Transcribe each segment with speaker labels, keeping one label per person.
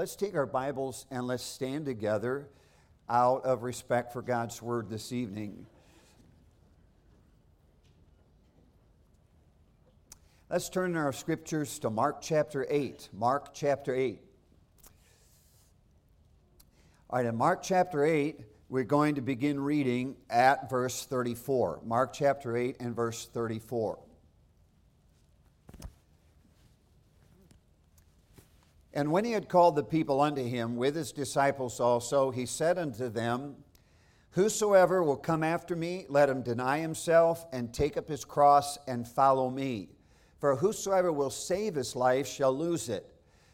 Speaker 1: let's take our Bibles and let's stand together out of respect for God's Word this evening. Let's turn our scriptures to Mark chapter 8. Mark chapter 8. All right, in Mark chapter 8, we're going to begin reading at verse 34. Mark chapter 8 and verse 34. And when he had called the people unto him with his disciples also, he said unto them, Whosoever will come after me, let him deny himself and take up his cross and follow me. For whosoever will save his life shall lose it.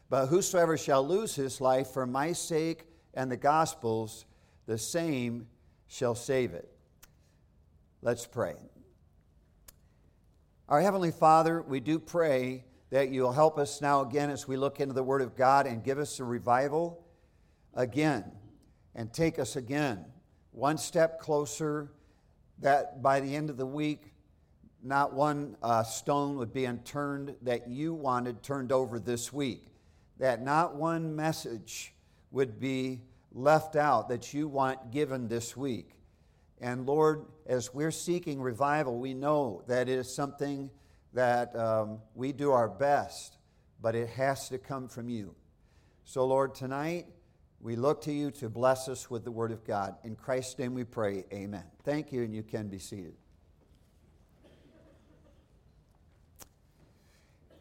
Speaker 1: But whosoever shall lose his life for my sake and the gospel's, the same shall save it. Let's pray. Our Heavenly Father, we do pray that you'll help us now again as we look into the Word of God and give us a revival again and take us again one step closer that by the end of the week not one uh, stone would be unturned that you wanted turned over this week, that not one message would be left out that you want given this week. And Lord, as we're seeking revival, we know that it is something that um, we do our best, but it has to come from you. So, Lord, tonight we look to you to bless us with the Word of God. In Christ's name we pray, amen. Thank you, and you can be seated.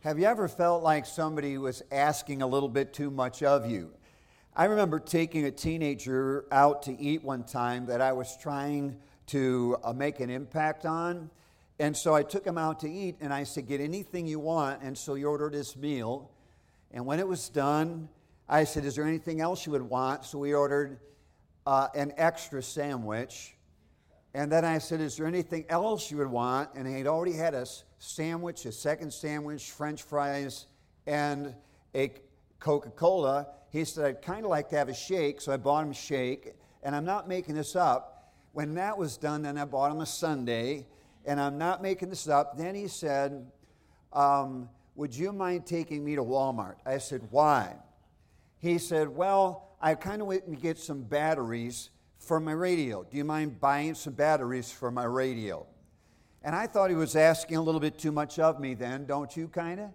Speaker 1: Have you ever felt like somebody was asking a little bit too much of you? I remember taking a teenager out to eat one time that I was trying to uh, make an impact on. And so I took him out to eat and I said, Get anything you want. And so he ordered his meal. And when it was done, I said, Is there anything else you would want? So we ordered uh, an extra sandwich. And then I said, Is there anything else you would want? And he'd already had a sandwich, a second sandwich, french fries, and a Coca Cola. He said, I'd kind of like to have a shake. So I bought him a shake. And I'm not making this up. When that was done, then I bought him a sundae. And I'm not making this up. Then he said, um, Would you mind taking me to Walmart? I said, Why? He said, Well, I kind of went to get some batteries for my radio. Do you mind buying some batteries for my radio? And I thought he was asking a little bit too much of me then, don't you, kind of?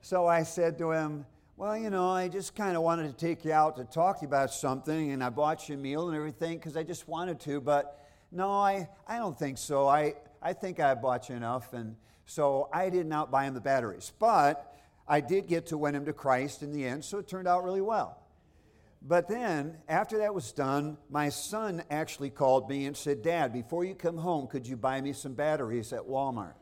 Speaker 1: So I said to him, Well, you know, I just kind of wanted to take you out to talk to you about something, and I bought you a meal and everything because I just wanted to, but no, I, I don't think so. I, I think I bought you enough. And so I did not buy him the batteries. But I did get to win him to Christ in the end, so it turned out really well. But then, after that was done, my son actually called me and said, Dad, before you come home, could you buy me some batteries at Walmart?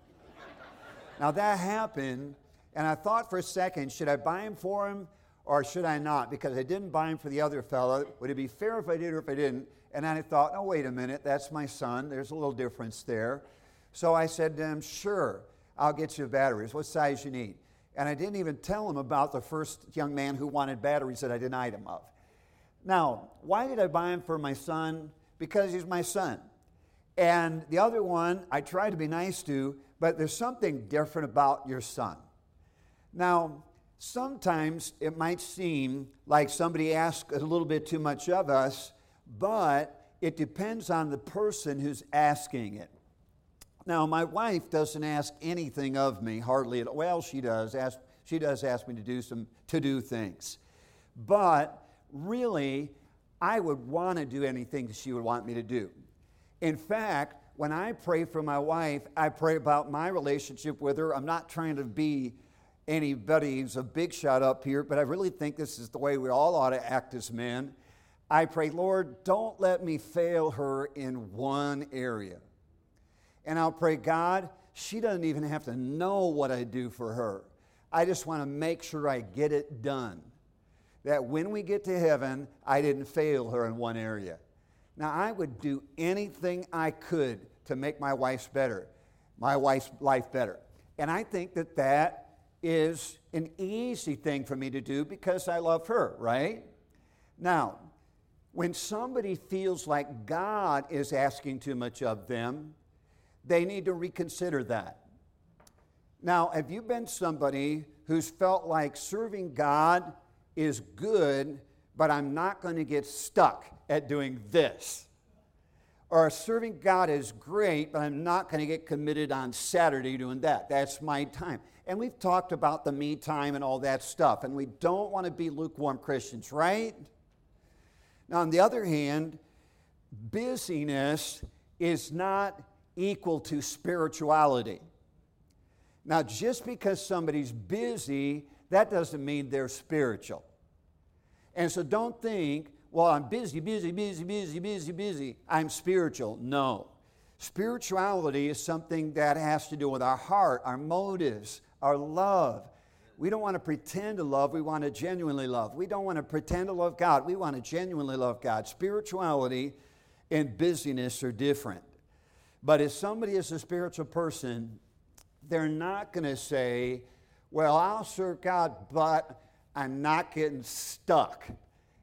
Speaker 1: now that happened, and I thought for a second, should I buy them for him or should I not? Because I didn't buy them for the other fellow. Would it be fair if I did or if I didn't? And then I thought, oh, wait a minute, that's my son. There's a little difference there. So I said to him, sure, I'll get you batteries. What size you need? And I didn't even tell him about the first young man who wanted batteries that I denied him of. Now, why did I buy him for my son? Because he's my son. And the other one, I try to be nice to, but there's something different about your son. Now, sometimes it might seem like somebody asks a little bit too much of us, but it depends on the person who's asking it. Now, my wife doesn't ask anything of me, hardly at all. Well, she does. Ask, she does ask me to do some to do things. But really, I would want to do anything that she would want me to do. In fact, when I pray for my wife, I pray about my relationship with her. I'm not trying to be anybody's a big shot up here, but I really think this is the way we all ought to act as men. I pray, Lord, don't let me fail her in one area. And I'll pray, God, she doesn't even have to know what I do for her. I just want to make sure I get it done that when we get to heaven, I didn't fail her in one area. Now, I would do anything I could to make my wife's better, my wife's life better. And I think that that is an easy thing for me to do because I love her, right? Now, when somebody feels like God is asking too much of them, they need to reconsider that. Now, have you been somebody who's felt like serving God is good, but I'm not going to get stuck at doing this. Or serving God is great, but I'm not going to get committed on Saturday doing that. That's my time. And we've talked about the me time and all that stuff, and we don't want to be lukewarm Christians, right? Now, on the other hand, busyness is not equal to spirituality. Now, just because somebody's busy, that doesn't mean they're spiritual. And so don't think, well, I'm busy, busy, busy, busy, busy, busy. I'm spiritual. No. Spirituality is something that has to do with our heart, our motives, our love. We don't want to pretend to love, we want to genuinely love. We don't want to pretend to love God, we want to genuinely love God. Spirituality and busyness are different. But if somebody is a spiritual person, they're not going to say, Well, I'll serve God, but I'm not getting stuck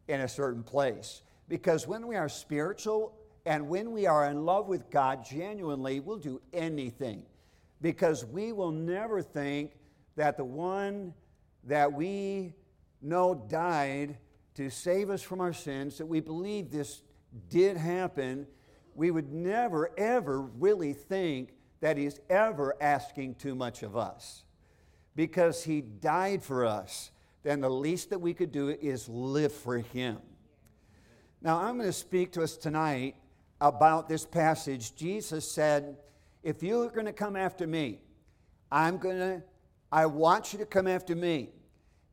Speaker 1: in a certain place. Because when we are spiritual and when we are in love with God genuinely, we'll do anything. Because we will never think that the one that we know died to save us from our sins, that we believe this did happen, we would never, ever really think that He's ever asking too much of us. Because He died for us, then the least that we could do is live for Him. Now, I'm going to speak to us tonight about this passage. Jesus said, If you're going to come after me, I'm going to, I want you to come after me.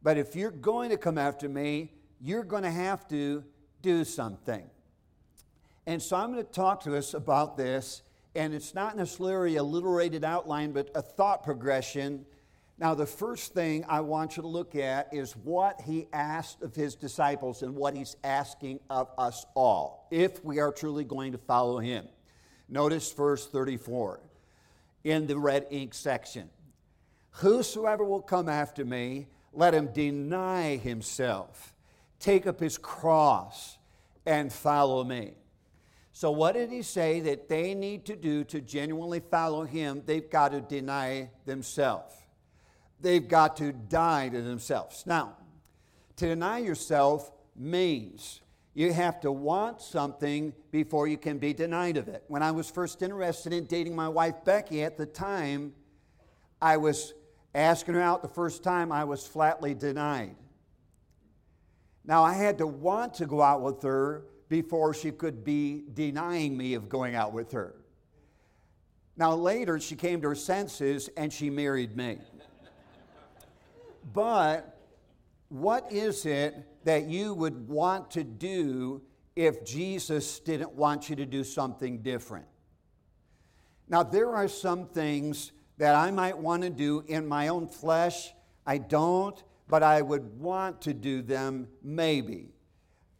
Speaker 1: But if you're going to come after me, you're going to have to do something. And so I'm going to talk to us about this, and it's not necessarily a alliterated outline, but a thought progression. Now, the first thing I want you to look at is what he asked of his disciples and what he's asking of us all, if we are truly going to follow him. Notice verse 34 in the red ink section. Whosoever will come after me, let him deny himself, take up his cross, and follow me. So, what did he say that they need to do to genuinely follow him? They've got to deny themselves. They've got to die to themselves. Now, to deny yourself means you have to want something before you can be denied of it. When I was first interested in dating my wife Becky at the time, I was asking her out the first time, I was flatly denied. Now, I had to want to go out with her before she could be denying me of going out with her. Now, later, she came to her senses and she married me. but what is it that you would want to do if Jesus didn't want you to do something different? Now, there are some things that I might want to do in my own flesh. I don't, but I would want to do them maybe.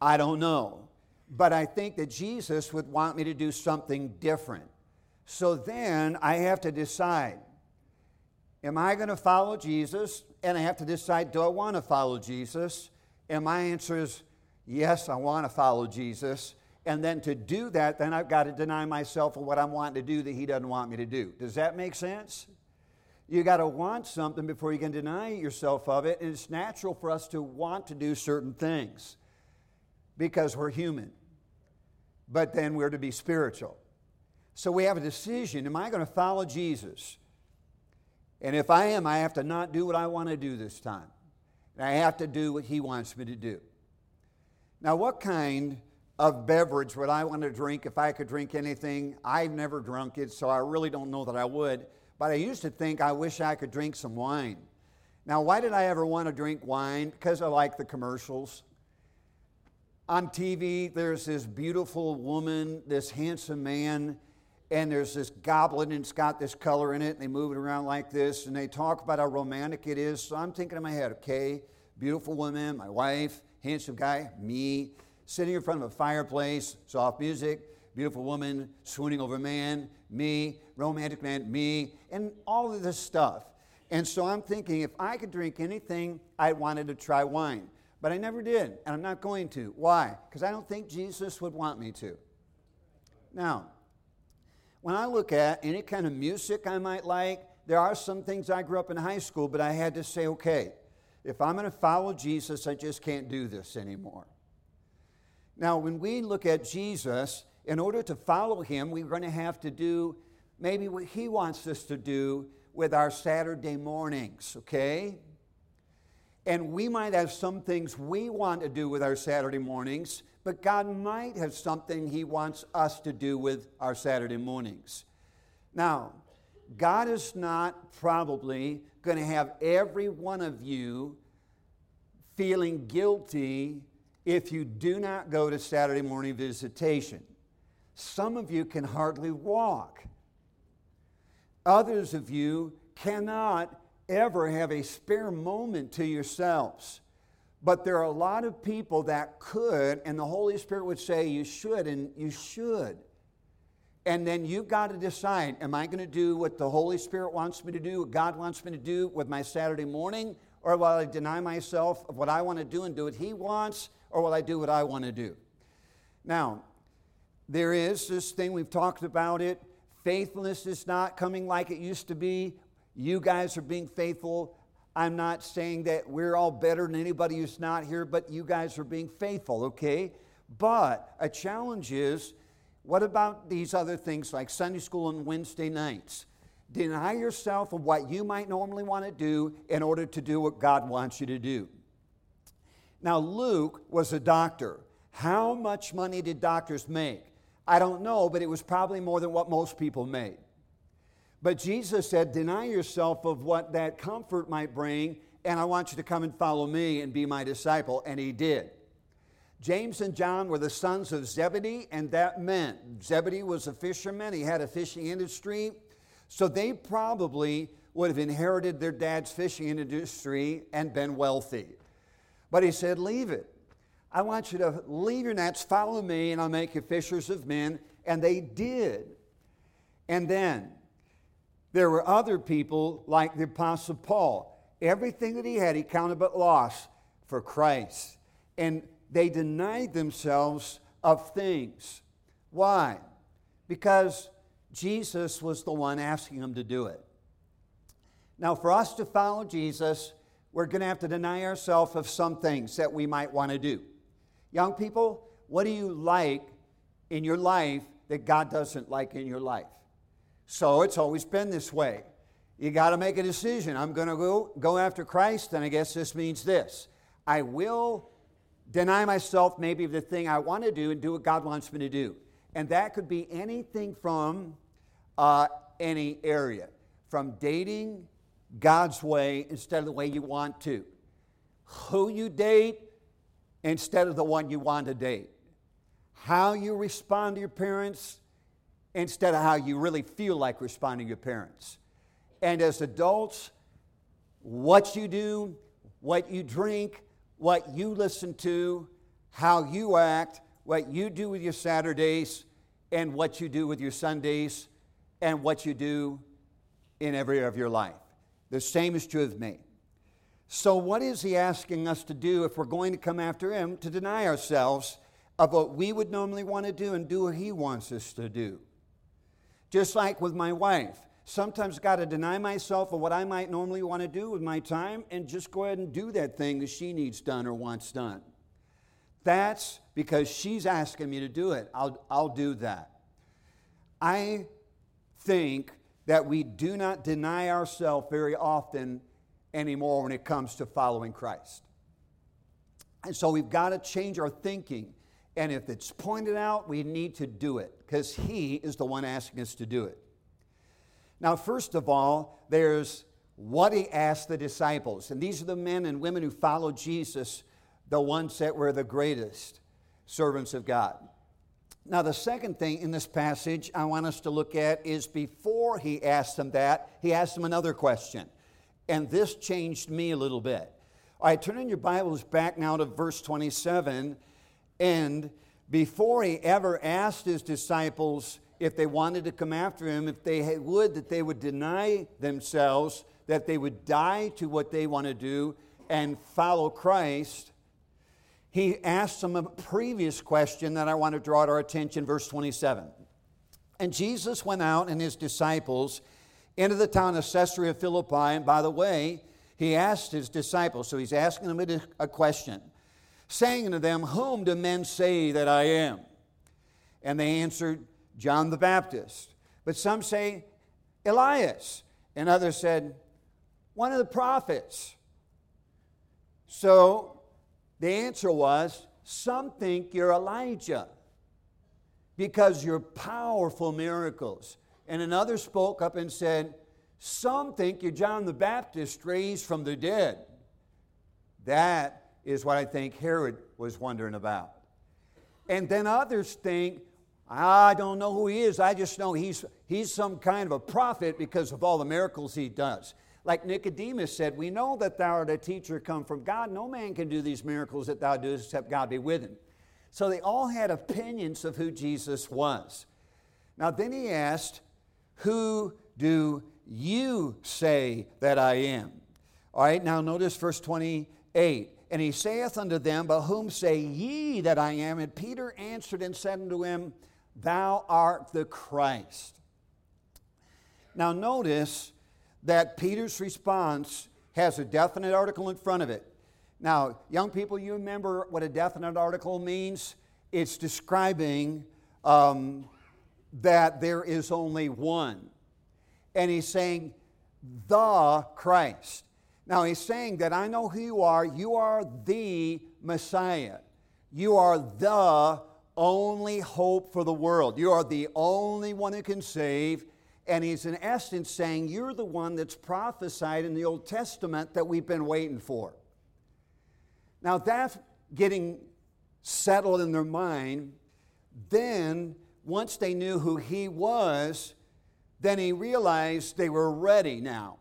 Speaker 1: I don't know but I think that Jesus would want me to do something different. So then I have to decide am I going to follow Jesus? And I have to decide do I want to follow Jesus? And my answer is yes, I want to follow Jesus. And then to do that, then I've got to deny myself of what I'm wanting to do that He doesn't want me to do. Does that make sense? You got to want something before you can deny yourself of it. And it's natural for us to want to do certain things because we're human but then we're to be spiritual. So we have a decision am I going to follow Jesus? And if I am, I have to not do what I want to do this time. And I have to do what He wants me to do. Now, what kind of beverage would I want to drink if I could drink anything? I've never drunk it, so I really don't know that I would. But I used to think I wish I could drink some wine. Now, why did I ever want to drink wine? Because I like the commercials on TV, there's this beautiful woman, this handsome man, and there's this goblet and it's got this color in it, and they move it around like this, and they talk about how romantic it is. So I'm thinking in my head, okay, beautiful woman, my wife, handsome guy, me, sitting in front of a fireplace, soft music, beautiful woman, swooning over man, me, romantic man, me, and all of this stuff. And so I'm thinking if I could drink anything, I wanted to try wine. But I never did, and I'm not going to. Why? Because I don't think Jesus would want me to. Now, when I look at any kind of music I might like, there are some things I grew up in high school, but I had to say, okay, if I'm going to follow Jesus, I just can't do this anymore. Now, when we look at Jesus, in order to follow him, we're going to have to do maybe what he wants us to do with our Saturday mornings, okay? And we might have some things we want to do with our Saturday mornings, but God might have something He wants us to do with our Saturday mornings. Now, God is not probably going to have every one of you feeling guilty if you do not go to Saturday morning visitation. Some of you can hardly walk. Others of you cannot ever have a spare moment to yourselves. But there are a lot of people that could, and the Holy Spirit would say you should, and you should. And then you've got to decide am I going to do what the Holy Spirit wants me to do, what God wants me to do with my Saturday morning, or will I deny myself of what I want to do and do what He wants, or will I do what I want to do? Now, there is this thing, we've talked about it. Faithfulness is not coming like it used to be. You guys are being faithful. I'm not saying that we're all better than anybody who's not here, but you guys are being faithful, okay? But a challenge is what about these other things like Sunday school and Wednesday nights? Deny yourself of what you might normally want to do in order to do what God wants you to do. Now, Luke was a doctor. How much money did doctors make? I don't know, but it was probably more than what most people made. But Jesus said, Deny yourself of what that comfort might bring, and I want you to come and follow me and be my disciple. And he did. James and John were the sons of Zebedee, and that meant Zebedee was a fisherman. He had a fishing industry. So they probably would have inherited their dad's fishing industry and been wealthy. But he said, Leave it. I want you to leave your nets, follow me, and I'll make you fishers of men. And they did. And then there were other people like the Apostle Paul. Everything that he had, he counted but loss for Christ. And they denied themselves of things. Why? Because Jesus was the one asking them to do it. Now, for us to follow Jesus, we're going to have to deny ourselves of some things that we might want to do. Young people, what do you like in your life that God doesn't like in your life? So it's always been this way. You got to make a decision. I'm going to go, go after Christ, and I guess this means this I will deny myself maybe the thing I want to do and do what God wants me to do. And that could be anything from uh, any area, from dating God's way instead of the way you want to, who you date instead of the one you want to date, how you respond to your parents instead of how you really feel like responding to your parents. And as adults, what you do, what you drink, what you listen to, how you act, what you do with your Saturdays, and what you do with your Sundays, and what you do in every area of your life. The same is true of me. So, what is he asking us to do if we're going to come after him? To deny ourselves of what we would normally want to do and do what he wants us to do. Just like with my wife. Sometimes got to deny myself of what I might normally want to do with my time and just go ahead and do that thing that she needs done or wants done. That's because she's asking me to do it. I'll, I'll do that. I think that we do not deny ourselves very often anymore when it comes to following Christ. And so we've got to change our thinking and if it's pointed out, we need to do it because He is the one asking us to do it. Now, first of all, there's what He asked the disciples. And these are the men and women who followed Jesus, the ones that were the greatest servants of God. Now, the second thing in this passage I want us to look at is before he asked them that, he asked them another question. And this changed me a little bit. All right, turn in your Bibles back now to verse 27 and before he ever asked his disciples if they wanted to come after him, if they would, that they would deny themselves, that they would die to what they want to do and follow Christ, he asked them a previous question that I want to draw to our attention, verse 27. And Jesus went out and his disciples into the town of Caesarea Philippi. And by the way, he asked his disciples, so he's asking them a question saying unto them, Whom do men say that I am? And they answered, John the Baptist. But some say, Elias. And others said, One of the prophets. So the answer was, Some think you're Elijah because you're powerful miracles. And another spoke up and said, Some think you're John the Baptist raised from the dead. That is what I think Herod was wondering about. And then others think, I don't know who he is. I just know he's, he's some kind of a prophet because of all the miracles he does. Like Nicodemus said, We know that thou art a teacher come from God. No man can do these miracles that thou doest except God be with him. So they all had opinions of who Jesus was. Now, then he asked, Who do you say that I am? All right, now notice verse 28. And he saith unto them, But whom say ye that I am? And Peter answered and said unto him, Thou art the Christ. Now, notice that Peter's response has a definite article in front of it. Now, young people, you remember what a definite article means? It's describing um, that there is only one. And he's saying, the Christ. Now, he's saying that I know who you are. You are the Messiah. You are the only hope for the world. You are the only one who can save. And he's in essence saying, You're the one that's prophesied in the Old Testament that we've been waiting for. Now, that's getting settled in their mind. Then, once they knew who he was, then he realized they were ready now.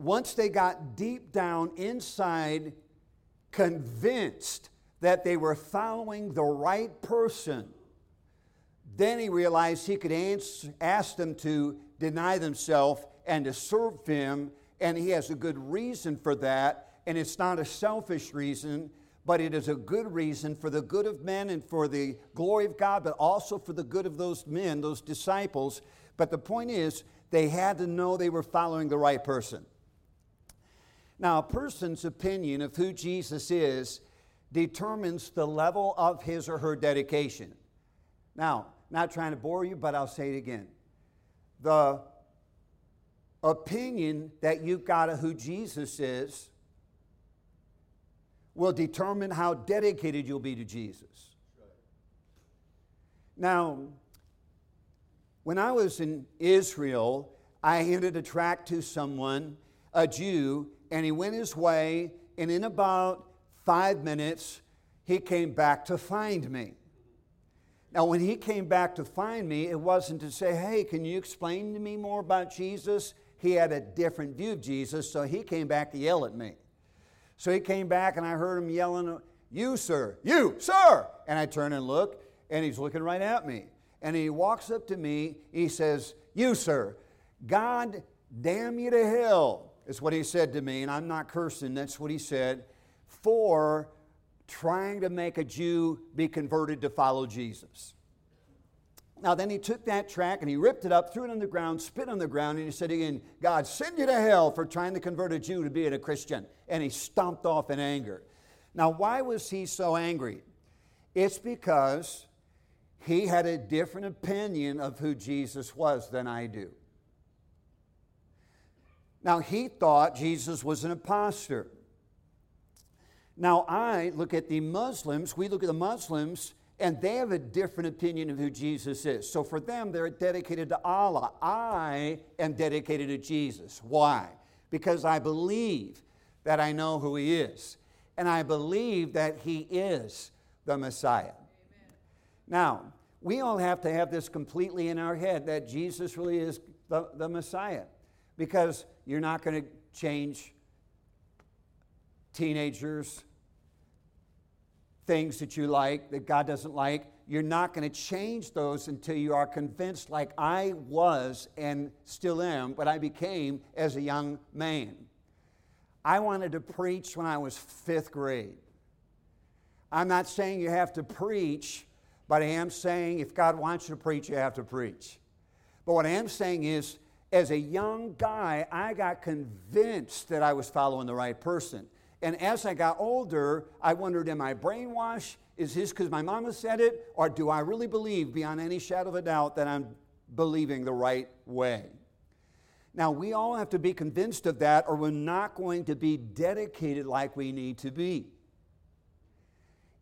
Speaker 1: Once they got deep down inside, convinced that they were following the right person, then he realized he could answer, ask them to deny themselves and to serve him, and he has a good reason for that. And it's not a selfish reason, but it is a good reason for the good of men and for the glory of God, but also for the good of those men, those disciples. But the point is, they had to know they were following the right person. Now, a person's opinion of who Jesus is determines the level of his or her dedication. Now, not trying to bore you, but I'll say it again. The opinion that you've got of who Jesus is will determine how dedicated you'll be to Jesus. Now, when I was in Israel, I handed a tract to someone, a Jew, and he went his way, and in about five minutes, he came back to find me. Now, when he came back to find me, it wasn't to say, Hey, can you explain to me more about Jesus? He had a different view of Jesus, so he came back to yell at me. So he came back, and I heard him yelling, You, sir, you, sir. And I turn and look, and he's looking right at me. And he walks up to me, he says, You, sir, God damn you to hell, is what he said to me. And I'm not cursing, that's what he said, for trying to make a Jew be converted to follow Jesus. Now, then he took that track and he ripped it up, threw it on the ground, spit on the ground, and he said again, God, send you to hell for trying to convert a Jew to being a Christian. And he stomped off in anger. Now, why was he so angry? It's because he had a different opinion of who Jesus was than I do. Now, he thought Jesus was an impostor. Now, I look at the Muslims, we look at the Muslims, and they have a different opinion of who Jesus is. So for them, they're dedicated to Allah. I am dedicated to Jesus. Why? Because I believe that I know who He is, and I believe that He is the Messiah. Amen. Now, we all have to have this completely in our head that Jesus really is the, the Messiah, because you're not going to change teenagers things that you like that God doesn't like, you're not going to change those until you are convinced, like I was and still am, but I became as a young man. I wanted to preach when I was fifth grade. I'm not saying you have to preach, but I am saying if God wants you to preach, you have to preach. But what I am saying is, as a young guy, I got convinced that I was following the right person.
Speaker 2: And as I got older, I wondered, am I brainwashed? Is this because my mama said it? Or do I really believe, beyond any shadow of a doubt, that I'm believing the right way? Now, we all have to be convinced of that, or we're not going to be dedicated like we need to be.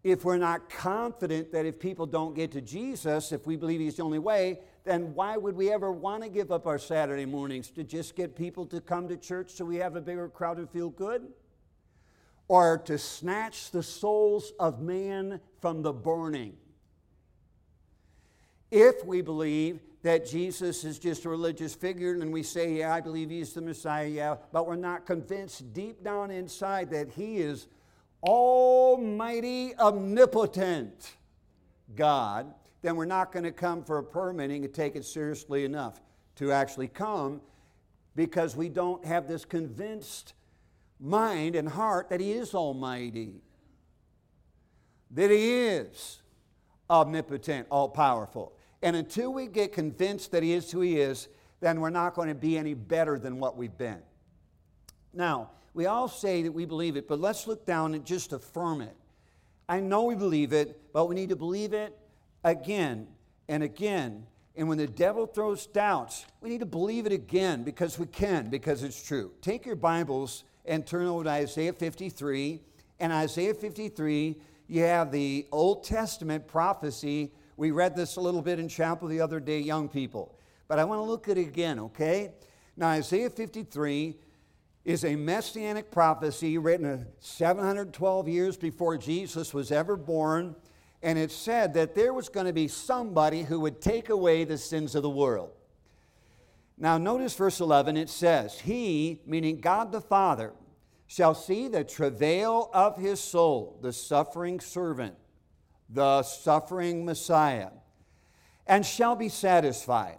Speaker 2: If we're not confident that if people don't get to Jesus, if we believe He's the only way, then why would we ever want to give up our Saturday mornings to just get people to come to church so we have a bigger crowd and feel good? Or to snatch the souls of man from the burning? If we believe that Jesus is just a religious figure and we say, Yeah, I believe he's the Messiah, yeah, but we're not convinced deep down inside that he is almighty, omnipotent God, then we're not going to come for a permitting and take it seriously enough to actually come because we don't have this convinced mind and heart that He is Almighty, that He is omnipotent, all powerful. And until we get convinced that He is who He is, then we're not going to be any better than what we've been. Now, we all say that we believe it, but let's look down and just affirm it. I know we believe it, but we need to believe it again and again. And when the devil throws doubts, we need to believe it again because we can, because it's true. Take your Bibles and turn over to Isaiah 53. And Isaiah 53, you have the Old Testament prophecy. We read this a little bit in chapel the other day, young people. But I want to look at it again, okay? Now, Isaiah 53 is a messianic prophecy written 712 years before Jesus was ever born. And it said that there was going to be somebody who would take away the sins of the world. Now, notice verse 11, it says, He, meaning God the Father, shall see the travail of his soul, the suffering servant, the suffering Messiah, and shall be satisfied.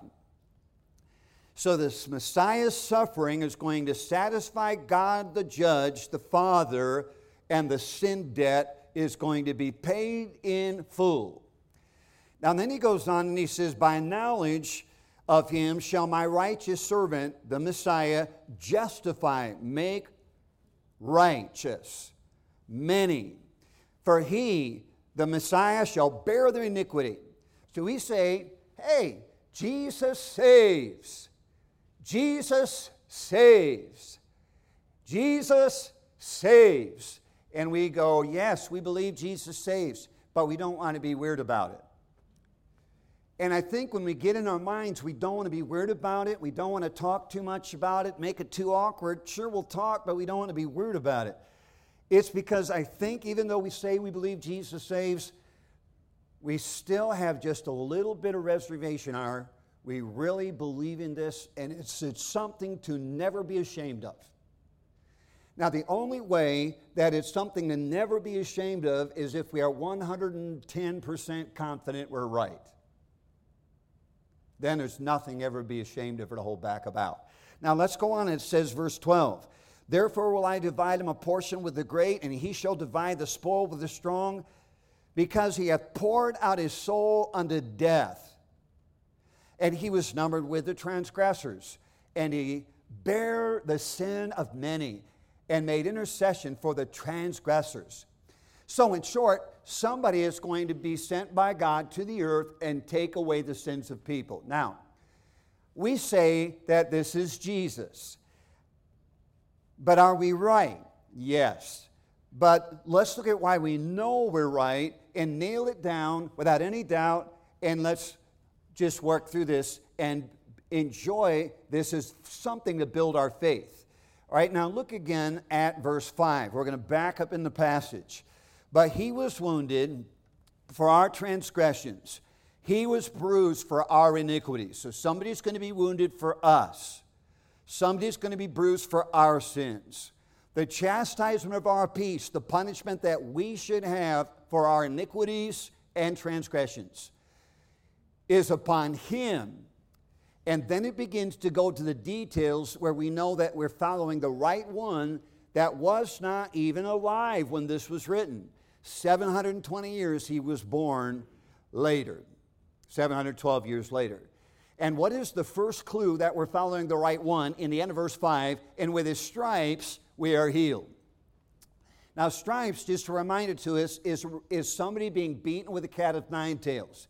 Speaker 2: So, this Messiah's suffering is going to satisfy God the judge, the Father, and the sin debt is going to be paid in full. Now, then he goes on and he says, By knowledge, of him shall my righteous servant, the Messiah, justify, make righteous many. For he, the Messiah, shall bear their iniquity. So we say, hey, Jesus saves. Jesus saves. Jesus saves. And we go, yes, we believe Jesus saves, but we don't want to be weird about it. And I think when we get in our minds, we don't want to be weird about it. We don't want to talk too much about it, make it too awkward. Sure, we'll talk, but we don't want to be weird about it. It's because I think even though we say we believe Jesus saves, we still have just a little bit of reservation. Are we really believe in this? And it's, it's something to never be ashamed of. Now, the only way that it's something to never be ashamed of is if we are 110% confident we're right then there's nothing ever be ashamed of or to hold back about. Now let's go on. It says, verse 12 Therefore will I divide him a portion with the great, and he shall divide the spoil with the strong, because he hath poured out his soul unto death. And he was numbered with the transgressors, and he bare the sin of many, and made intercession for the transgressors. So, in short, somebody is going to be sent by God to the earth and take away the sins of people. Now, we say that this is Jesus. But are we right? Yes. But let's look at why we know we're right and nail it down without any doubt, and let's just work through this and enjoy this as something to build our faith. All right, now look again at verse 5. We're going to back up in the passage. But he was wounded for our transgressions, he was bruised for our iniquities. So somebody's going to be wounded for us, somebody's going to be bruised for our sins. The chastisement of our peace, the punishment that we should have for our iniquities and transgressions, is upon him. And then it begins to go to the details where we know that we're following the right one that was not even alive when this was written. 720 years he was born later, 712 years later. And what is the first clue that we're following the right one in the end of verse 5? And with his stripes we are healed. Now, stripes, just to remind it to us, is, is somebody being beaten with a cat of nine tails.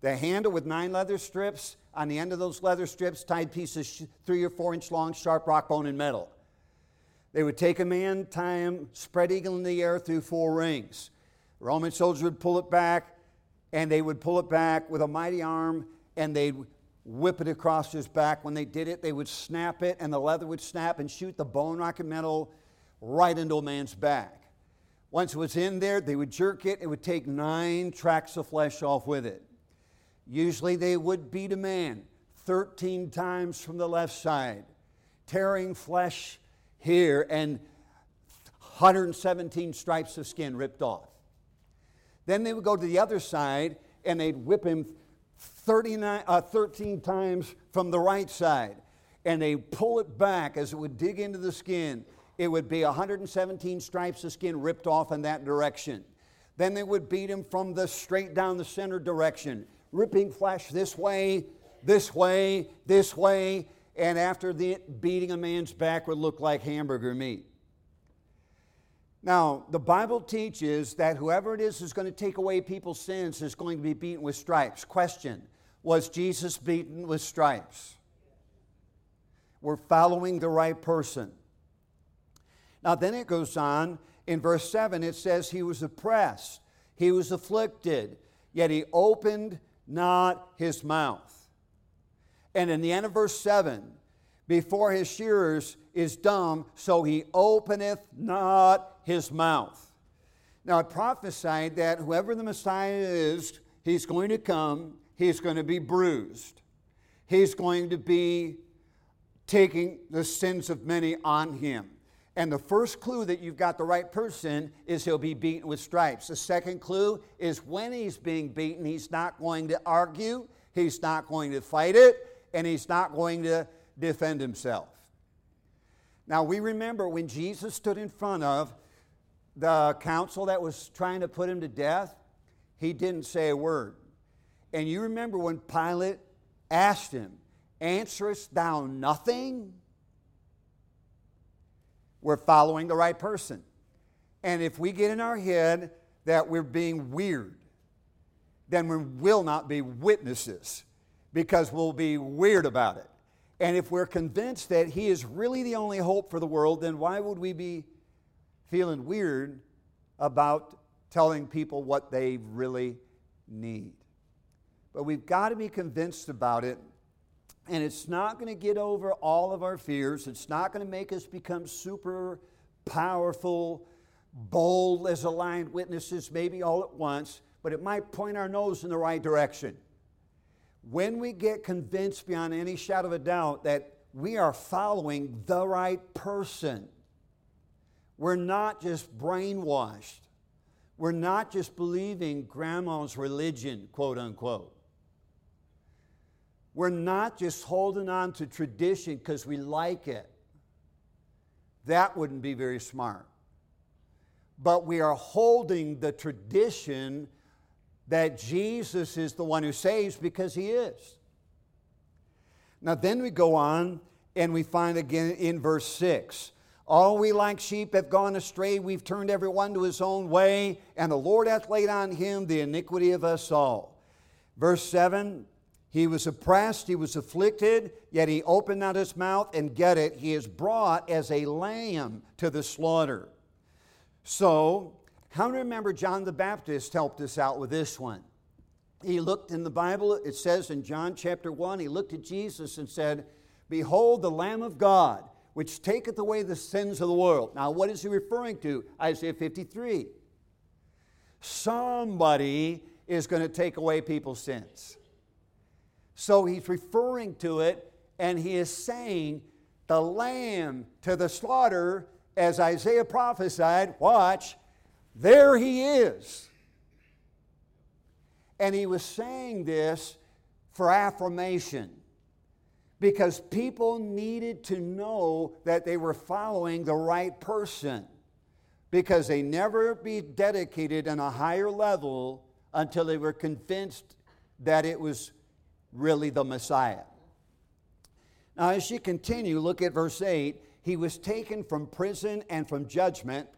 Speaker 2: The handle with nine leather strips, on the end of those leather strips, tied pieces three or four inch long, sharp rock bone and metal. They would take a man, tie him, spread eagle in the air through four rings. Roman soldiers would pull it back, and they would pull it back with a mighty arm, and they'd whip it across his back. When they did it, they would snap it, and the leather would snap and shoot the bone rock and metal right into a man's back. Once it was in there, they would jerk it. It would take nine tracks of flesh off with it. Usually they would beat a man 13 times from the left side, tearing flesh here and 117 stripes of skin ripped off. Then they would go to the other side and they'd whip him 39, uh, 13 times from the right side. And they pull it back as it would dig into the skin. It would be 117 stripes of skin ripped off in that direction. Then they would beat him from the straight down the center direction, ripping flesh this way, this way, this way, and after the beating a man's back would look like hamburger meat. Now, the Bible teaches that whoever it is who's going to take away people's sins is going to be beaten with stripes. Question Was Jesus beaten with stripes? We're following the right person. Now, then it goes on in verse 7, it says, He was oppressed, he was afflicted, yet he opened not his mouth. And in the end of verse 7, before his shearers is dumb, so he openeth not his mouth. Now, it prophesied that whoever the Messiah is, he's going to come, he's going to be bruised. He's going to be taking the sins of many on him. And the first clue that you've got the right person is he'll be beaten with stripes. The second clue is when he's being beaten, he's not going to argue, he's not going to fight it, and he's not going to defend himself. Now, we remember when Jesus stood in front of the council that was trying to put him to death, he didn't say a word. And you remember when Pilate asked him, Answerest thou nothing? We're following the right person. And if we get in our head that we're being weird, then we will not be witnesses because we'll be weird about it. And if we're convinced that He is really the only hope for the world, then why would we be feeling weird about telling people what they really need? But we've got to be convinced about it and it's not going to get over all of our fears. It's not going to make us become super powerful, bold as aligned witnesses, maybe all at once, but it might point our nose in the right direction. When we get convinced beyond any shadow of a doubt that we are following the right person, we're not just brainwashed. We're not just believing grandma's religion, quote unquote. We're not just holding on to tradition because we like it. That wouldn't be very smart. But we are holding the tradition that Jesus is the one who saves because he is. Now, then we go on and we find again in verse 6 All we like sheep have gone astray, we've turned every one to his own way, and the Lord hath laid on him the iniquity of us all. Verse 7 he was oppressed, he was afflicted, yet he opened not his mouth, and get it, he is brought as a lamb to the slaughter. So, how do you remember John the Baptist helped us out with this one? He looked in the Bible, it says in John chapter 1, he looked at Jesus and said, Behold the Lamb of God, which taketh away the sins of the world. Now, what is he referring to? Isaiah 53. Somebody is going to take away people's sins. So he's referring to it and he is saying, the lamb to the slaughter, as Isaiah prophesied, watch, there he is. And he was saying this for affirmation because people needed to know that they were following the right person because they never be dedicated on a higher level until they were convinced that it was really the Messiah. Now, as you continue, look at verse 8. He was taken from prison and from judgment.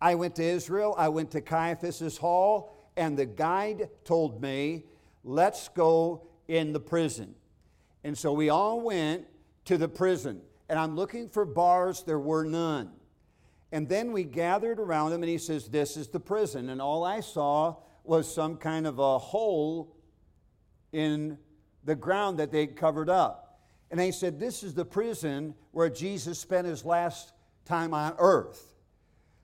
Speaker 2: I went to Israel, I went to Caiaphas's hall, and the guide told me, let's go in the prison. And so we all went to the prison. And I'm looking for bars, there were none. And then we gathered around him, and he says, This is the prison. And all I saw was some kind of a hole in the ground that they'd covered up. And they said, This is the prison where Jesus spent his last time on earth.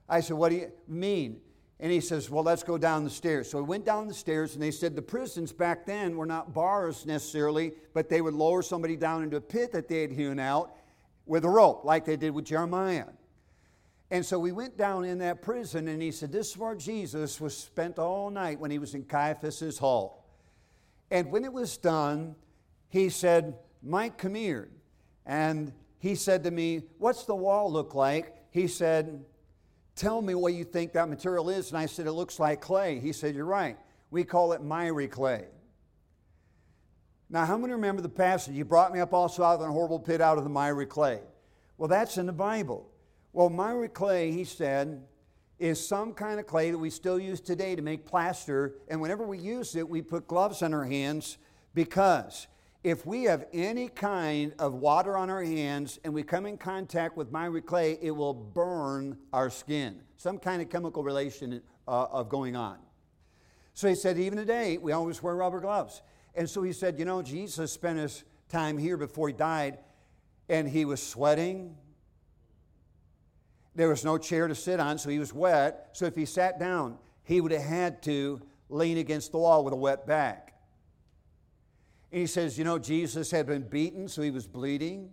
Speaker 2: I said, What do you mean? And he says, Well, let's go down the stairs. So we went down the stairs, and they said the prisons back then were not bars necessarily, but they would lower somebody down into a pit that they had hewn out with a rope, like they did with Jeremiah. And so we went down in that prison, and he said, This is where Jesus was spent all night when he was in Caiaphas's hall. And when it was done, he said, Mike, come here. And he said to me, What's the wall look like? He said, Tell me what you think that material is. And I said, It looks like clay. He said, You're right. We call it miry clay. Now, how many remember the passage? You brought me up also out of the horrible pit out of the miry clay. Well, that's in the Bible. Well, miry clay, he said, is some kind of clay that we still use today to make plaster. And whenever we use it, we put gloves on our hands because if we have any kind of water on our hands and we come in contact with miry clay, it will burn our skin. Some kind of chemical relation uh, of going on. So he said, even today, we always wear rubber gloves. And so he said, you know, Jesus spent his time here before he died, and he was sweating. There was no chair to sit on, so he was wet. So if he sat down, he would have had to lean against the wall with a wet back. And he says, You know, Jesus had been beaten, so he was bleeding.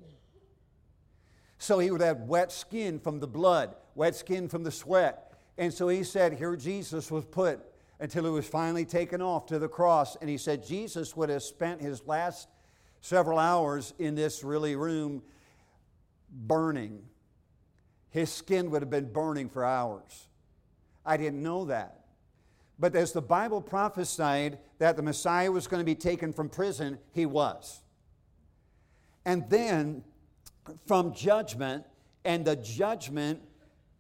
Speaker 2: So he would have wet skin from the blood, wet skin from the sweat. And so he said, Here Jesus was put until he was finally taken off to the cross. And he said, Jesus would have spent his last several hours in this really room burning. His skin would have been burning for hours. I didn't know that. But as the Bible prophesied that the Messiah was going to be taken from prison, he was. And then from judgment, and the judgment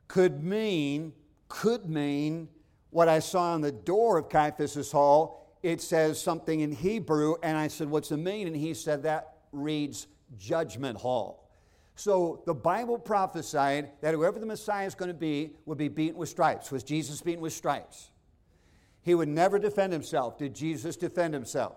Speaker 2: could mean, could mean what I saw on the door of Caiaphas's hall. It says something in Hebrew, and I said, What's the meaning? And he said, That reads judgment hall. So the Bible prophesied that whoever the Messiah is going to be would be beaten with stripes. Was Jesus beaten with stripes? He would never defend himself. Did Jesus defend himself?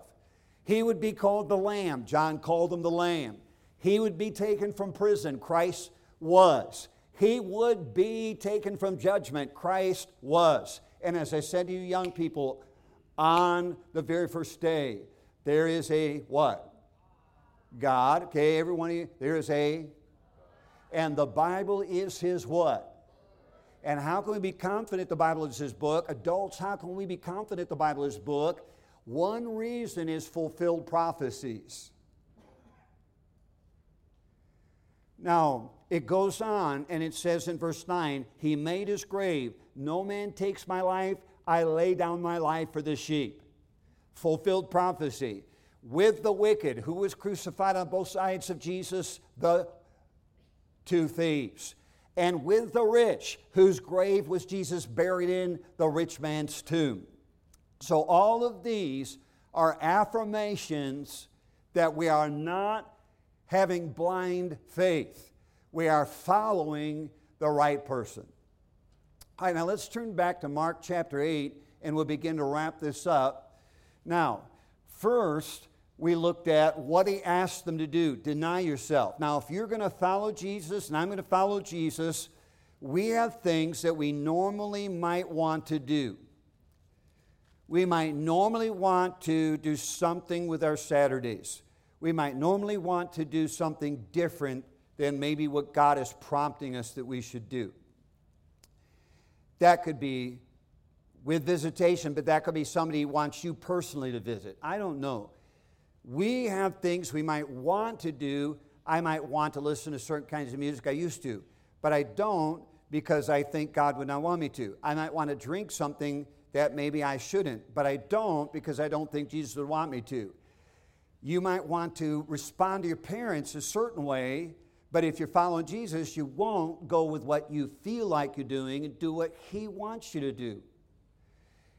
Speaker 2: He would be called the Lamb. John called him the Lamb. He would be taken from prison. Christ was. He would be taken from judgment. Christ was. And as I said to you, young people, on the very first day, there is a what? God. Okay, everyone, there is a. And the Bible is his what? And how can we be confident the Bible is His book? Adults, how can we be confident the Bible is book? One reason is fulfilled prophecies. Now, it goes on and it says in verse 9, He made His grave. No man takes my life. I lay down my life for the sheep. Fulfilled prophecy. With the wicked, who was crucified on both sides of Jesus? The two thieves and with the rich, whose grave was Jesus buried in the rich man's tomb. So, all of these are affirmations that we are not having blind faith. We are following the right person. All right, now let's turn back to Mark chapter 8 and we'll begin to wrap this up. Now, first, we looked at what he asked them to do deny yourself. Now, if you're going to follow Jesus and I'm going to follow Jesus, we have things that we normally might want to do. We might normally want to do something with our Saturdays. We might normally want to do something different than maybe what God is prompting us that we should do. That could be with visitation, but that could be somebody who wants you personally to visit. I don't know. We have things we might want to do. I might want to listen to certain kinds of music I used to, but I don't because I think God would not want me to. I might want to drink something that maybe I shouldn't, but I don't because I don't think Jesus would want me to. You might want to respond to your parents a certain way, But if you're following Jesus, you won't go with what you feel like you're doing and do what He wants you to do.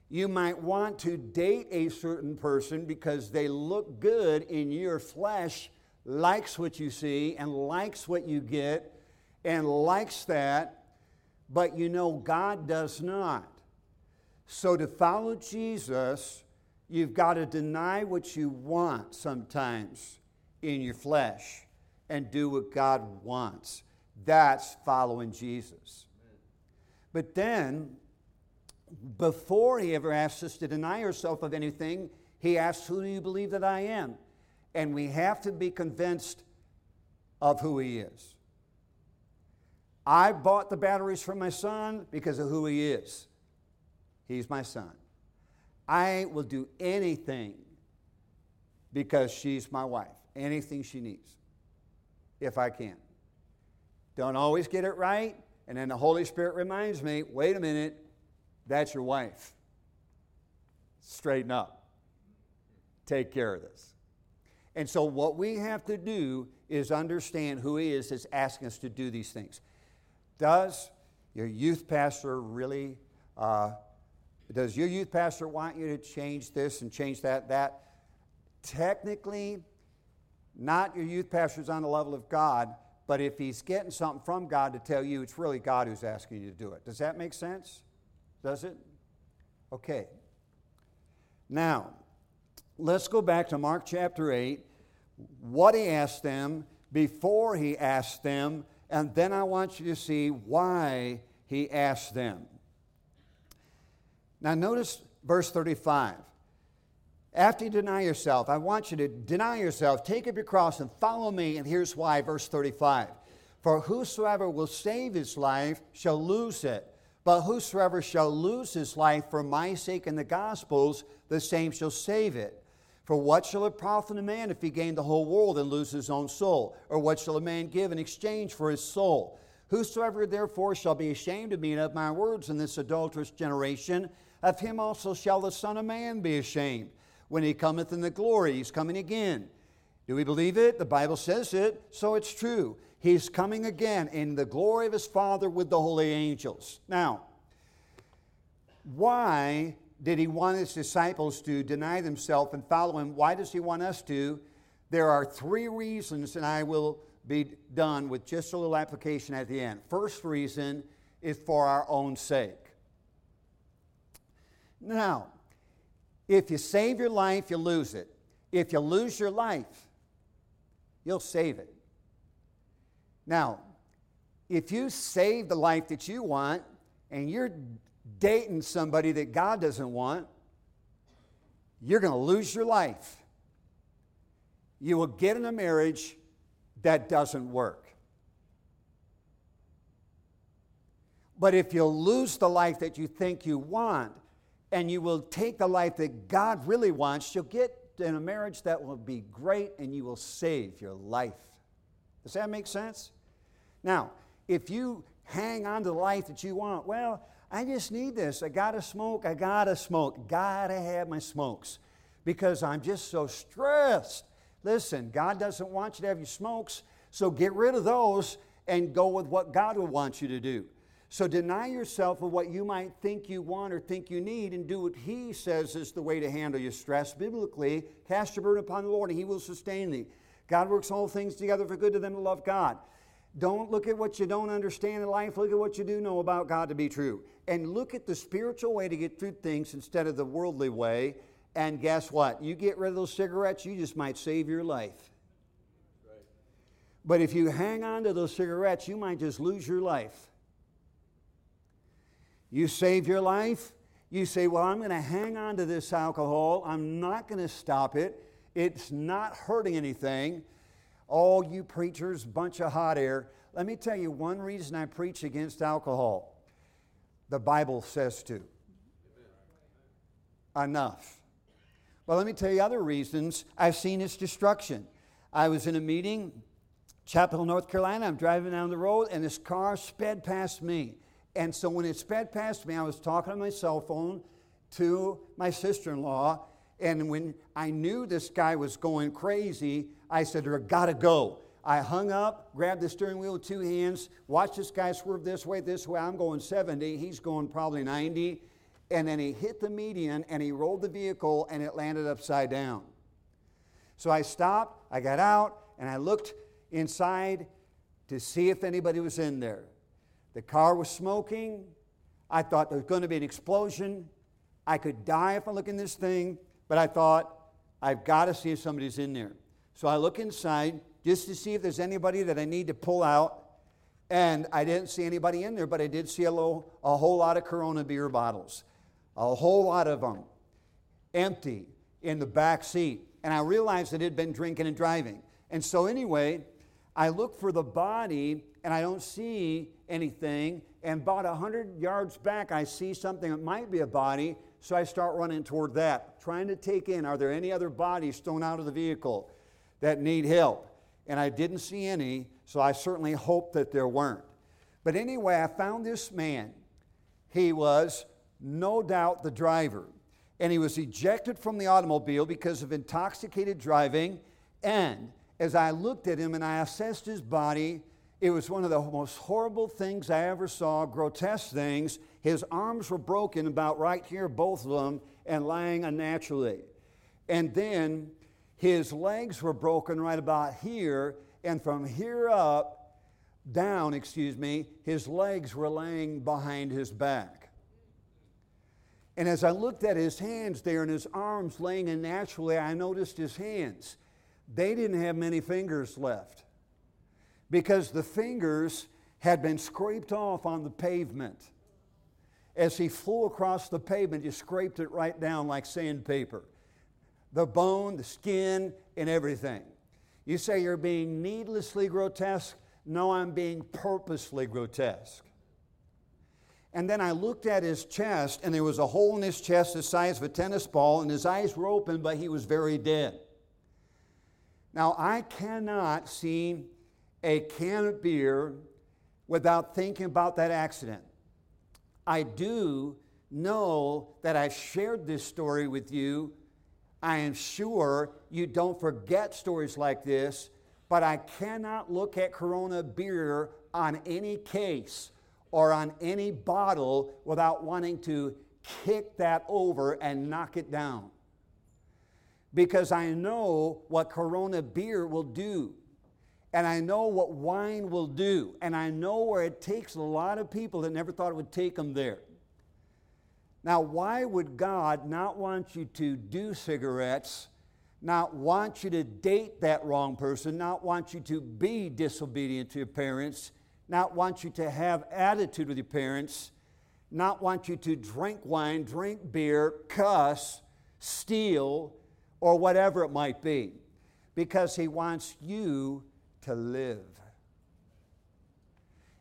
Speaker 2: You might want to date a certain person because they look good in your flesh, likes what you see, and likes what you get, and likes that, but you know God does not. So to follow Jesus, you've got to deny what you want sometimes in your flesh and do what God wants. That's following Jesus. But then before he ever asks us to deny ourselves of anything, he asks, Who do you believe that I am? And we have to be convinced of who he is. I bought the batteries for my son because of who he is. He's my son. I will do anything because she's my wife, anything she needs, if I can. Don't always get it right, and then the Holy Spirit reminds me wait a minute, that's your wife. Straighten up. Take care of this. And so, what we have to do is understand who He is that's asking us to do these things. Does your youth pastor really, uh, does your youth pastor want you to change this and change that? That technically, not your youth pastor's on the level of God, but if he's getting something from God to tell you, it's really God who's asking you to do it. Does that make sense? Does it? Okay. Now, let's go back to Mark chapter 8, what he asked them before he asked them, and then I want you to see why he asked them. Now, notice verse 35. After you deny yourself, I want you to deny yourself, take up your cross, and follow me. And here's why, verse 35. For whosoever will save his life shall lose it. But whosoever shall lose his life for my sake and the gospel's, the same shall save it. For what shall it profit a man if he gain the whole world and lose his own soul? Or what shall a man give in exchange for his soul? Whosoever therefore shall be ashamed of me and of my words in this adulterous generation, of him also shall the Son of Man be ashamed. When he cometh in the glory, he's coming again. Do we believe it? The Bible says it, so it's true. He's coming again in the glory of his Father with the holy angels. Now, why did he want his disciples to deny themselves and follow him? Why does he want us to? There are three reasons, and I will be done with just a little application at the end. First reason is for our own sake. Now, if you save your life, you lose it. If you lose your life, you'll save it. Now, if you save the life that you want and you're dating somebody that God doesn't want, you're going to lose your life. You will get in a marriage that doesn't work. But if you lose the life that you think you want and you will take the life that God really wants, you'll get in a marriage that will be great and you will save your life. Does that make sense? Now, if you hang on to the life that you want, well, I just need this. I gotta smoke. I gotta smoke. Gotta have my smokes because I'm just so stressed. Listen, God doesn't want you to have your smokes, so get rid of those and go with what God will want you to do. So deny yourself of what you might think you want or think you need and do what He says is the way to handle your stress biblically. Cast your burden upon the Lord and He will sustain thee. God works all things together for good to them that love God. Don't look at what you don't understand in life. Look at what you do know about God to be true. And look at the spiritual way to get through things instead of the worldly way. And guess what? You get rid of those cigarettes, you just might save your life. But if you hang on to those cigarettes, you might just lose your life. You save your life, you say, Well, I'm going to hang on to this alcohol. I'm not going to stop it. It's not hurting anything. All you preachers, bunch of hot air. Let me tell you one reason I preach against alcohol. The Bible says to. Enough. Well, let me tell you other reasons I've seen its destruction. I was in a meeting, Chapel North Carolina. I'm driving down the road, and this car sped past me. And so when it sped past me, I was talking on my cell phone to my sister in law, and when I knew this guy was going crazy, I said, I gotta go. I hung up, grabbed the steering wheel with two hands, watched this guy swerve this way, this way. I'm going 70, he's going probably 90. And then he hit the median and he rolled the vehicle and it landed upside down. So I stopped, I got out, and I looked inside to see if anybody was in there. The car was smoking. I thought there was going to be an explosion. I could die if I look in this thing, but I thought, I've got to see if somebody's in there. So I look inside just to see if there's anybody that I need to pull out. And I didn't see anybody in there, but I did see a, little, a whole lot of Corona beer bottles, a whole lot of them empty in the back seat. And I realized that it had been drinking and driving. And so, anyway, I look for the body and I don't see anything. And about 100 yards back, I see something that might be a body. So I start running toward that, trying to take in are there any other bodies thrown out of the vehicle that need help? And I didn't see any, so I certainly hope that there weren't. But anyway, I found this man. He was no doubt the driver. And he was ejected from the automobile because of intoxicated driving. And as I looked at him and I assessed his body, it was one of the most horrible things I ever saw, grotesque things. His arms were broken about right here, both of them, and lying unnaturally. And then his legs were broken right about here, and from here up, down, excuse me, his legs were laying behind his back. And as I looked at his hands there and his arms laying unnaturally, I noticed his hands. They didn't have many fingers left because the fingers had been scraped off on the pavement. As he flew across the pavement, he scraped it right down like sandpaper. The bone, the skin, and everything. You say you're being needlessly grotesque. No, I'm being purposely grotesque. And then I looked at his chest, and there was a hole in his chest the size of a tennis ball, and his eyes were open, but he was very dead. Now, I cannot see a can of beer without thinking about that accident. I do know that I shared this story with you. I am sure you don't forget stories like this, but I cannot look at Corona beer on any case or on any bottle without wanting to kick that over and knock it down. Because I know what Corona beer will do and I know what wine will do, and I know where it takes a lot of people that never thought it would take them there. Now, why would God not want you to do cigarettes, not want you to date that wrong person, not want you to be disobedient to your parents, not want you to have attitude with your parents, not want you to drink wine, drink beer, cuss, steal, or whatever it might be? Because He wants you to live.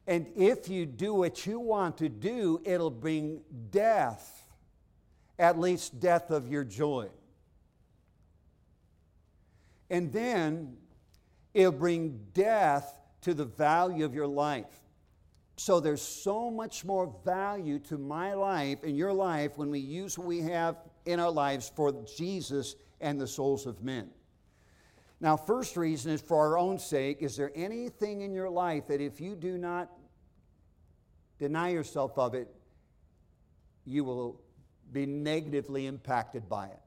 Speaker 2: And if you do what you want to do, it'll bring death, at least death of your joy. And then it'll bring death to the value of your life. So there's so much more value to my life and your life when we use what we have in our lives for Jesus and the souls of men. Now, first reason is for our own sake. Is there anything in your life that if you do not deny yourself of it, you will be negatively impacted by it?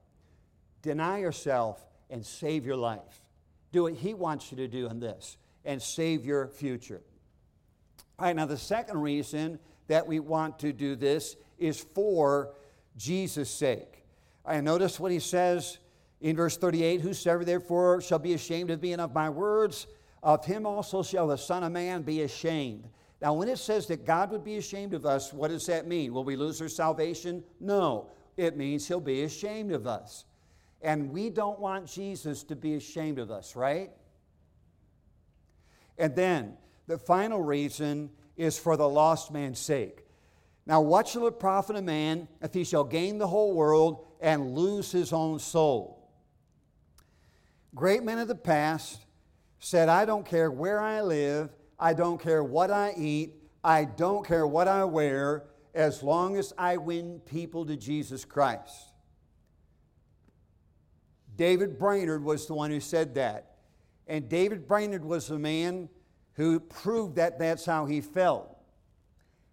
Speaker 2: Deny yourself and save your life. Do what He wants you to do in this and save your future. All right, now the second reason that we want to do this is for Jesus' sake. I notice what he says in verse 38, whosoever therefore shall be ashamed of me and of my words, of him also shall the Son of Man be ashamed. Now, when it says that God would be ashamed of us, what does that mean? Will we lose our salvation? No. It means he'll be ashamed of us. And we don't want Jesus to be ashamed of us, right? And then the final reason is for the lost man's sake. Now, what shall it profit a man if he shall gain the whole world and lose his own soul? Great men of the past said, I don't care where I live, I don't care what I eat, I don't care what I wear, as long as I win people to Jesus Christ. David Brainerd was the one who said that. And David Brainerd was the man who proved that that's how he felt.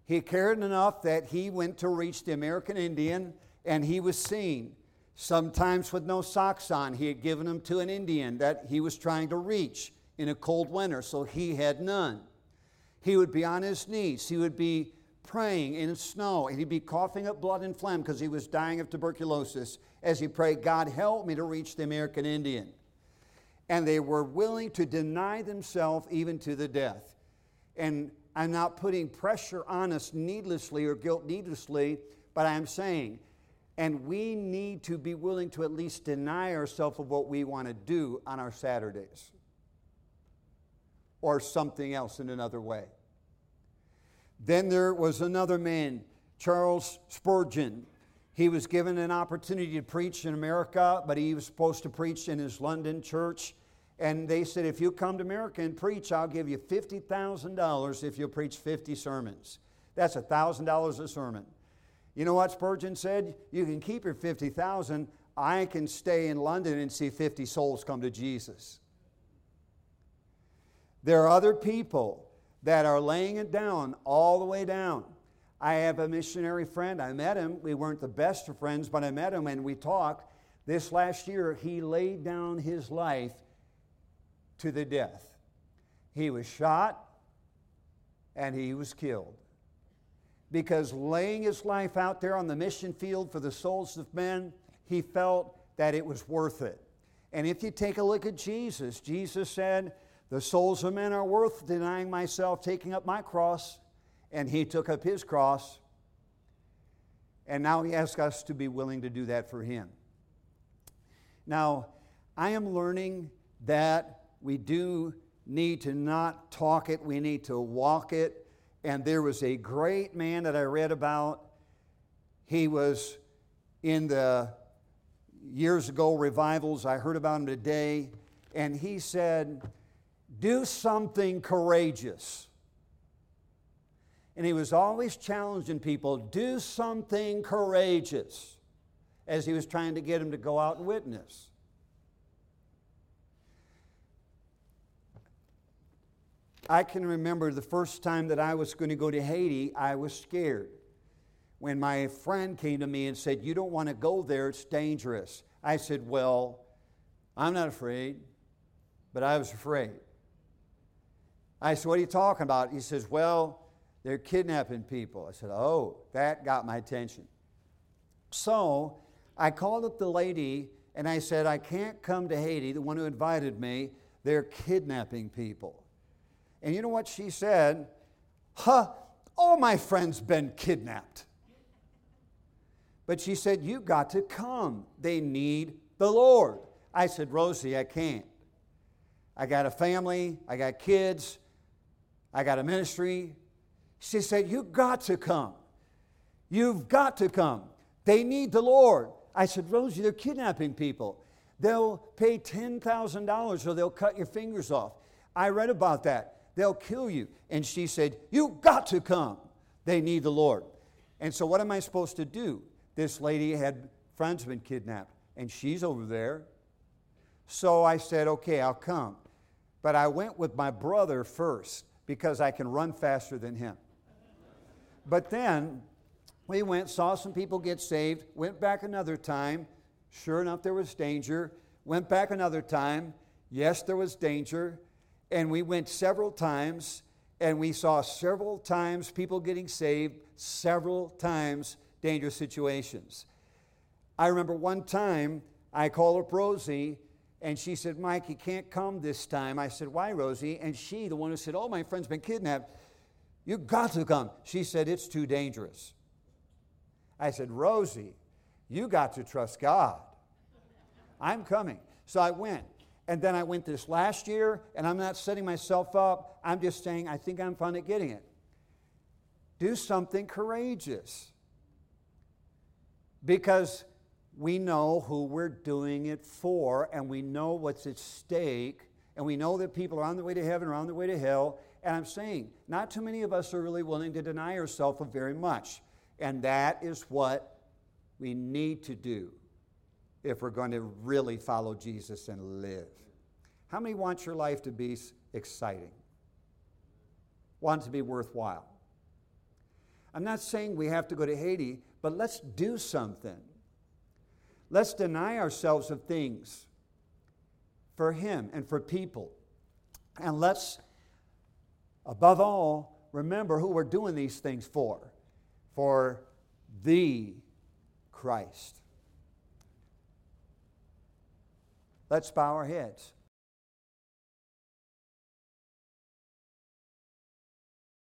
Speaker 2: He cared enough that he went to reach the American Indian and he was seen. Sometimes with no socks on, he had given them to an Indian that he was trying to reach in a cold winter, so he had none. He would be on his knees. He would be praying in snow, and he'd be coughing up blood and phlegm because he was dying of tuberculosis as he prayed, God, help me to reach the American Indian. And they were willing to deny themselves even to the death. And I'm not putting pressure on us needlessly or guilt needlessly, but I'm saying, and we need to be willing to at least deny ourselves of what we want to do on our Saturdays or something else in another way. Then there was another man, Charles Spurgeon. He was given an opportunity to preach in America, but he was supposed to preach in his London church. And they said, if you come to America and preach, I'll give you $50,000 if you preach 50 sermons. That's $1,000 a sermon. You know what Spurgeon said? You can keep your 50,000. I can stay in London and see 50 souls come to Jesus. There are other people that are laying it down all the way down. I have a missionary friend. I met him. We weren't the best of friends, but I met him and we talked. This last year, he laid down his life to the death. He was shot and he was killed. Because laying his life out there on the mission field for the souls of men, he felt that it was worth it. And if you take a look at Jesus, Jesus said, the souls of men are worth denying myself, taking up my cross, and he took up his cross. And now he asks us to be willing to do that for him. Now, I am learning that we do need to not talk it, we need to walk it. And there was a great man that I read about. He was in the years ago revivals. I heard about him today. And he said, do something courageous. And he was always challenging people, do something courageous, as he was trying to get them to go out and witness. I can remember the first time that I was going to go to Haiti, I was scared. When my friend came to me and said, You don't want to go there, it's dangerous. I said, Well, I'm not afraid, but I was afraid. I said, What are you talking about? He says, Well, they're kidnapping people. I said, Oh, that got my attention. So I called up the lady and I said, I can't come to Haiti, the one who invited me. They're kidnapping people. And you know what she said? Huh, all my friends been kidnapped. But she said, You got to come. They need the Lord. I said, Rosie, I can't. I got a family, I got kids, I got a ministry. She said, You've got to come. You've got to come. They need the Lord. I said, Rosie, they're kidnapping people. They'll pay $10,000 or they'll cut your fingers off. I read about that. They'll kill you. And she said, You've got to come. They need the Lord. And so, what am I supposed to do? This lady had friends been kidnapped, and she's over there. So I said, Okay, I'll come. But I went with my brother first because I can run faster than him. But then we went, saw some people get saved, went back another time. Sure enough, there was danger. Went back another time. Yes, there was danger. And we went several times, and we saw several times people getting saved, several times dangerous situations. I remember one time I called up Rosie and she said, Mike, you can't come this time. I said, Why, Rosie? And she, the one who said, Oh, my friend's been kidnapped, you got to come. She said, It's too dangerous. I said, Rosie, you got to trust God. I'm coming. So I went. And then I went this last year, and I'm not setting myself up. I'm just saying, I think I'm fun at getting it. Do something courageous. Because we know who we're doing it for, and we know what's at stake, and we know that people are on their way to heaven or on their way to hell. And I'm saying, not too many of us are really willing to deny ourselves of very much. And that is what we need to do if we're going to really follow Jesus and live. How many want your life to be exciting? Want it to be worthwhile? I'm not saying we have to go to Haiti, but let's do something. Let's deny ourselves of things for Him and for people. And let's, above all, remember who we're doing these things for for the Christ. Let's bow our heads.